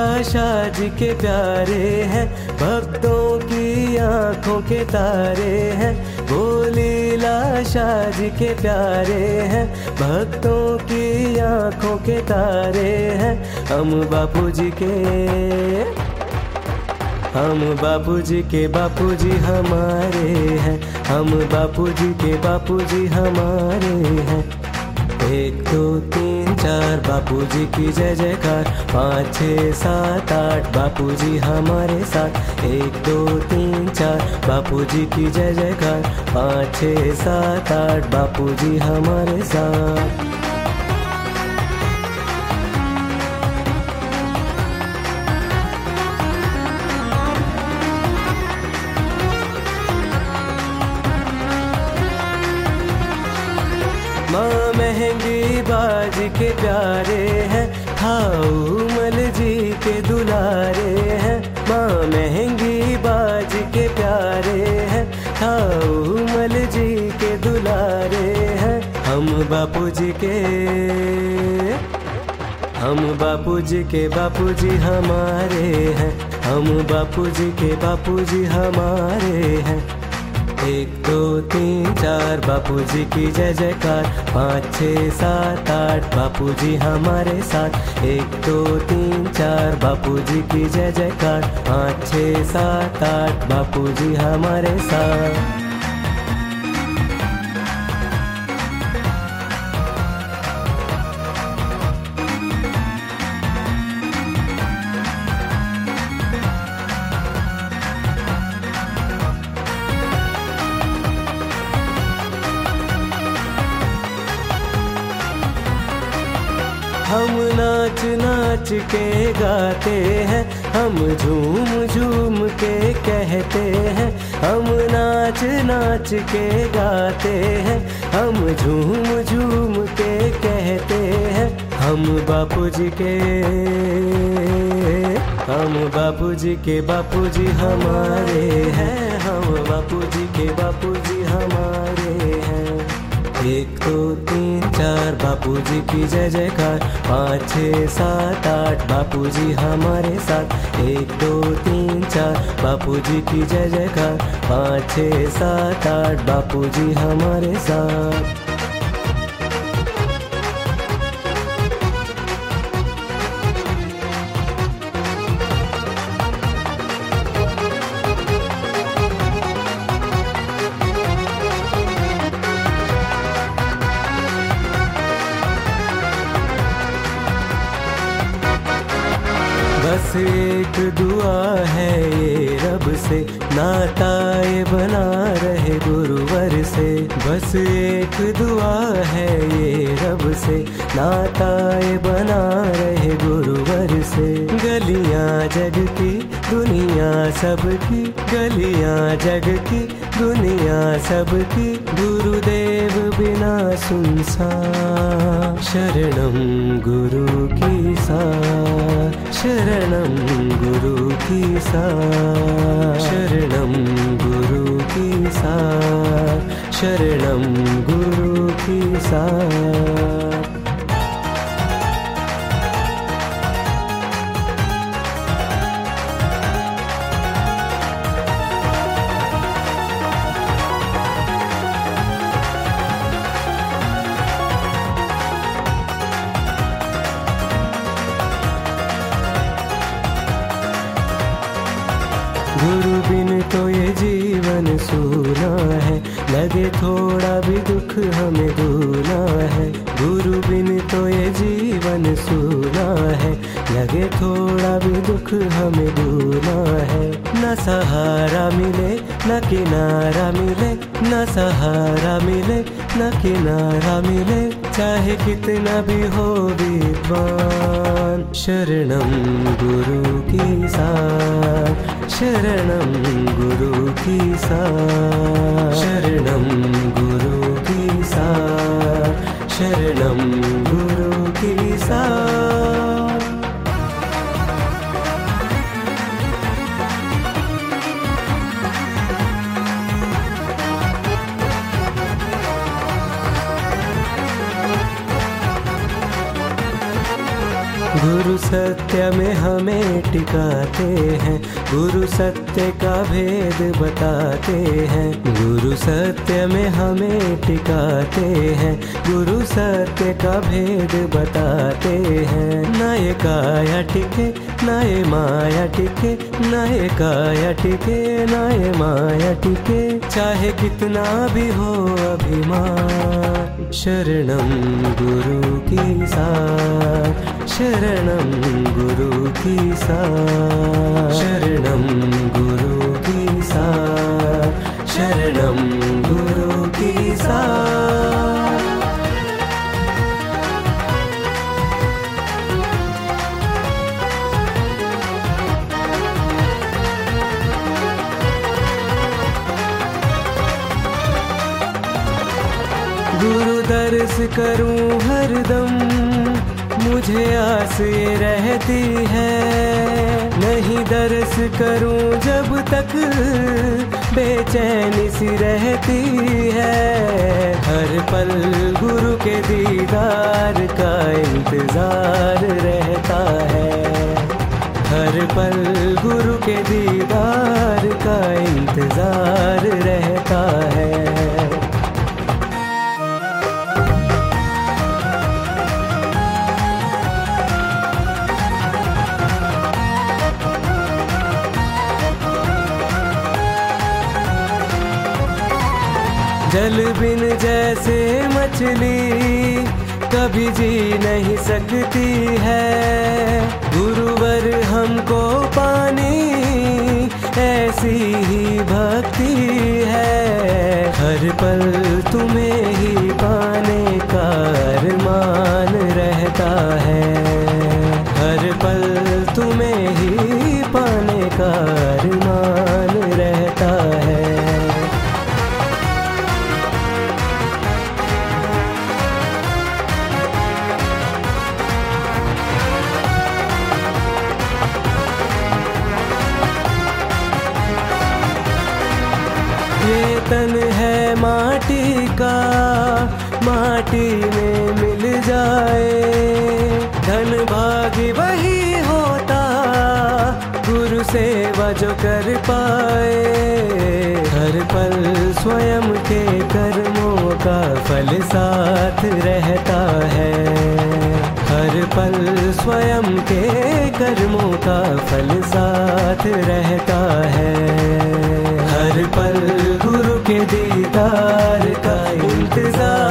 लीला शाह जी के प्यारे हैं, भक्तों की आँखों के तारे हैं लीला शाह के प्यारे हैं, भक्तों की आँखों के तारे हैं, हम बापू जी के, हम बापू जी के बापू जी हमारे हैं, हम बापू जी के बापू जी हमारे हैं। एक दो तीन चार बापू जी की जय जयकार। पाँच, छः, सात, आठ बापू जी हमारे साथ। एक, दो, तीन, चार बापू जी की जय जयकार। पाँच, छः, सात, आठ बापू जी हमारे साथ। बाज के प्यारे हैं। खाऊ मल जी के दुलारे हैं। माँ महँगी बाज के प्यारे हैं। खाऊ मल जी के दुलारे हैं। हम बापू जी के, हम बापू जी के बापू जी हमारे हैं। हम बापू जी के बापू जी हमारे हैं। एक, दो, तीन, चार। बापू जी की जय, जयकार। पाँच, छः, सात, आठ। बापू जी हमारे साथ। एक, दो, तीन, चार। बापू जी की जय, जयकार। पाँच, छः, सात, आठ। बापू जी हमारे साथ। हम नाच नाच के गाते हैं, हम झूम झूम के कहते हैं, हम नाच नाच के गाते हैं, हम झूम झूम के कहते हैं, हम बापू जी के, हम बापू जी के बापू जी हमारे हैं, हम बापू जी के बापू जी हमारे एक, दो, तीन, चार बापू जी की जय जयकार। पाँच, छः, सात, आठ बापू जी हमारे साथ। एक, दो, तीन, चार बापू जी की जय जयकार। पाँच, छः, सात, आठ बापू जी हमारे साथ। बस एक दुआ है ये रब से। नाता ये बना रहे गुरुवर से। बस एक दुआ है ये रब से। नाता ये बना रहे गुरुवर से। गलियाँ जग की दुनिया सबकी। गलियाँ जग की दुनिया सबकी। गुरुदेव बिना सुनसान। शरणम गुरु की सा। शरणं गुरु की सा शरणं गुरु की सा शरणं गुरु की सा गुरु बिन तो ये जीवन सूना है। लगे थोड़ा भी दुख हमें दूना है। गुरु बिन तो ये जीवन सूना है। लगे थोड़ा भी दुख हमें दूना है। न सहारा मिले, न किनारा मिले, न सहारा मिले, न किनारा मिले, चाहे कितना भी हो विद्वान। शरणम गुरु की सार शरणम गुरु की सार शरणम गुरु की सार शरणम गुरु की सा गुरु सत्य में हमें टिकाते हैं। गुरु सत्य का भेद बताते हैं। गुरु सत्य में हमें टिकाते हैं। गुरु सत्य का भेद बताते हैं। न काया टिके न ये माया टिके न ये काया टिके न माया टिके। चाहे कितना भी हो अभिमान, शरणम गुरु की सार शरणम गुरु की सार शरणम गुरु की सार शरणम गुरु की गुरु दर्श करूँ हरदम। मुझे आस रहती है। नहीं दर्श करूँ जब तक बेचैनी सी रहती है। हर पल गुरु के दीदार का इंतज़ार रहता है। हर पल गुरु के दीदार जल बिन जैसे मछली कभी जी नहीं सकती है। गुरुवर हमको पानी ऐसी ही भक्ति है। हर पल ये तन है माटी का, माटी में मिल जाए। धन भागी वही होता, गुरु सेवा जो कर पाए। हर पल स्वयं के कर्मों का फल साथ रहता है। हर पल स्वयं के कर्मों का फल साथ रहता है। हर पल के दीदार का इंतज़ार।